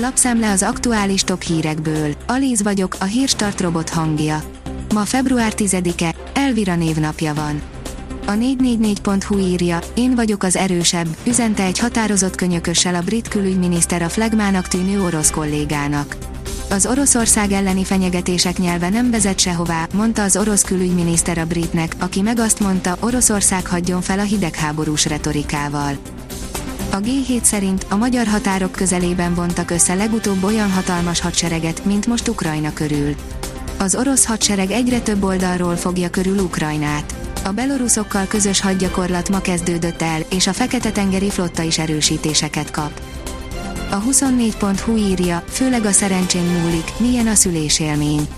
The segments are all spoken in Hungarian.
Lapszemle az aktuális top hírekből. Alíz vagyok, a hírstart robot hangja. Ma február 10-e, Elvira névnapja van. A 444.hu írja, én vagyok az erősebb, üzente egy határozott könyökössel a brit külügyminiszter a flagmának tűnő orosz kollégának. Az Oroszország elleni fenyegetések nyelve nem vezet sehová, mondta az orosz külügyminiszter a britnek, aki meg azt mondta, Oroszország hagyjon fel a hidegháborús retorikával. A G7 szerint a magyar határok közelében vontak össze legutóbb olyan hatalmas hadsereget, mint most Ukrajna körül. Az orosz hadsereg egyre több oldalról fogja körül Ukrajnát. A beloruszokkal közös hadgyakorlat ma kezdődött el, és a Fekete-tengeri flotta is erősítéseket kap. A 24.hu írja, főleg a szerencsén múlik, milyen a szülésélmény.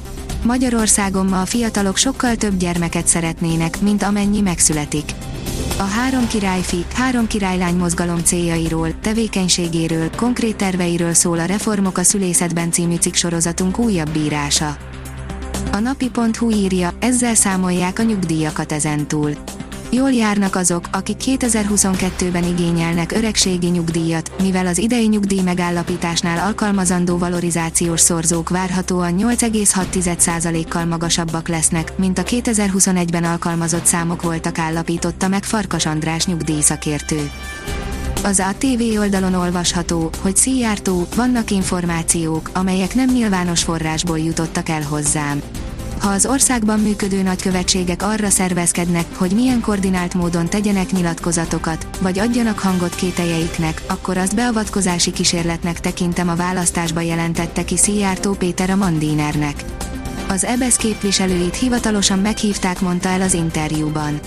Magyarországon ma a fiatalok sokkal több gyermeket szeretnének, mint amennyi megszületik. A három királyfi, három királylány mozgalom céljairól, tevékenységéről, konkrét terveiről szól a Reformok a szülészetben című cikk sorozatunk újabb bírása. A napi.hu írja, ezzel számolják a nyugdíjakat ezentúl. Jól járnak azok, akik 2022-ben igényelnek öregségi nyugdíjat, mivel az idei nyugdíj megállapításnál alkalmazandó valorizációs szorzók várhatóan 8,6%-kal magasabbak lesznek, mint a 2021-ben alkalmazott számok voltak állapította meg Farkas András nyugdíjszakértő. Az ATV oldalon olvasható, hogy Szijjártó, vannak információk, amelyek nem nyilvános forrásból jutottak el hozzám ha az országban működő nagykövetségek arra szervezkednek, hogy milyen koordinált módon tegyenek nyilatkozatokat, vagy adjanak hangot kételjeiknek, akkor azt beavatkozási kísérletnek tekintem a választásba jelentette ki Szijjártó Péter a Mandinernek. Az EBSZ képviselőit hivatalosan meghívták, mondta el az interjúban.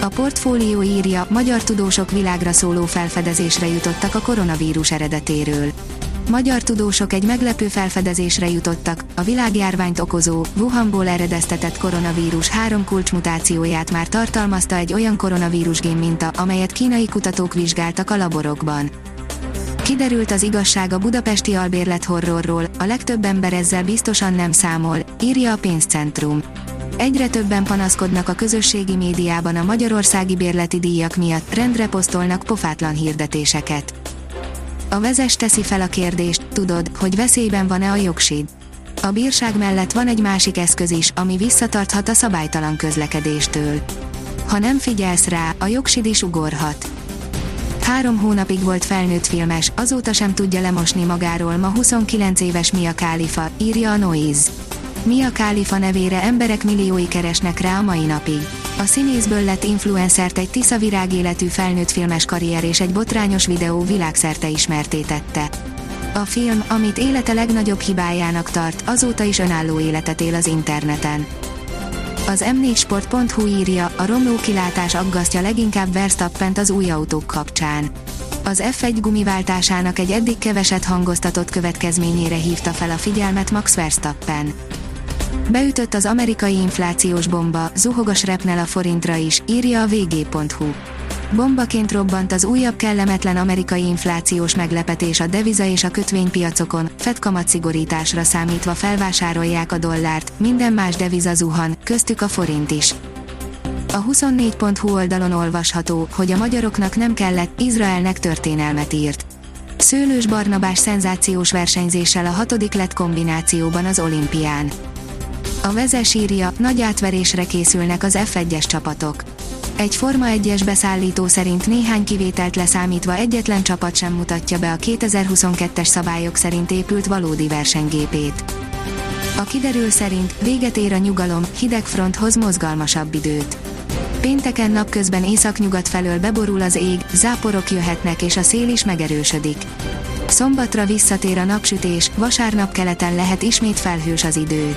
A portfólió írja, magyar tudósok világra szóló felfedezésre jutottak a koronavírus eredetéről magyar tudósok egy meglepő felfedezésre jutottak, a világjárványt okozó, Wuhanból eredeztetett koronavírus három kulcsmutációját már tartalmazta egy olyan koronavírus gén minta, amelyet kínai kutatók vizsgáltak a laborokban. Kiderült az igazság a budapesti albérlet horrorról, a legtöbb ember ezzel biztosan nem számol, írja a pénzcentrum. Egyre többen panaszkodnak a közösségi médiában a magyarországi bérleti díjak miatt, rendre posztolnak pofátlan hirdetéseket. A vezes teszi fel a kérdést, tudod, hogy veszélyben van-e a jogsid? A bírság mellett van egy másik eszköz is, ami visszatarthat a szabálytalan közlekedéstől. Ha nem figyelsz rá, a jogsid is ugorhat. Három hónapig volt felnőtt filmes, azóta sem tudja lemosni magáról ma 29 éves Mia Khalifa, írja a Noise. Mia Khalifa nevére emberek milliói keresnek rá a mai napig. A színészből lett influencert egy tisza virágéletű felnőtt filmes karrier és egy botrányos videó világszerte ismerté. A film, amit élete legnagyobb hibájának tart, azóta is önálló életet él az interneten. Az m4sport.hu írja, a romló kilátás aggasztja leginkább Verstappent az új autók kapcsán. Az F1 gumiváltásának egy eddig keveset hangoztatott következményére hívta fel a figyelmet Max Verstappen. Beütött az amerikai inflációs bomba, zuhog a srepnel a forintra is, írja a vg.hu. Bombaként robbant az újabb kellemetlen amerikai inflációs meglepetés a deviza és a kötvénypiacokon, Fed kamatszigorításra számítva felvásárolják a dollárt, minden más deviza zuhan, köztük a forint is. A 24.hu oldalon olvasható, hogy a magyaroknak nem kellett, Izraelnek történelmet írt. Szőlős Barnabás szenzációs versenyzéssel a hatodik lett kombinációban az olimpián. A vezes írja, nagy átverésre készülnek az F1-es csapatok. Egy Forma 1-es beszállító szerint néhány kivételt leszámítva egyetlen csapat sem mutatja be a 2022-es szabályok szerint épült valódi versenygépét. A kiderül szerint véget ér a nyugalom, hideg front hoz mozgalmasabb időt. Pénteken napközben északnyugat felől beborul az ég, záporok jöhetnek és a szél is megerősödik. Szombatra visszatér a napsütés, vasárnap keleten lehet ismét felhős az idő.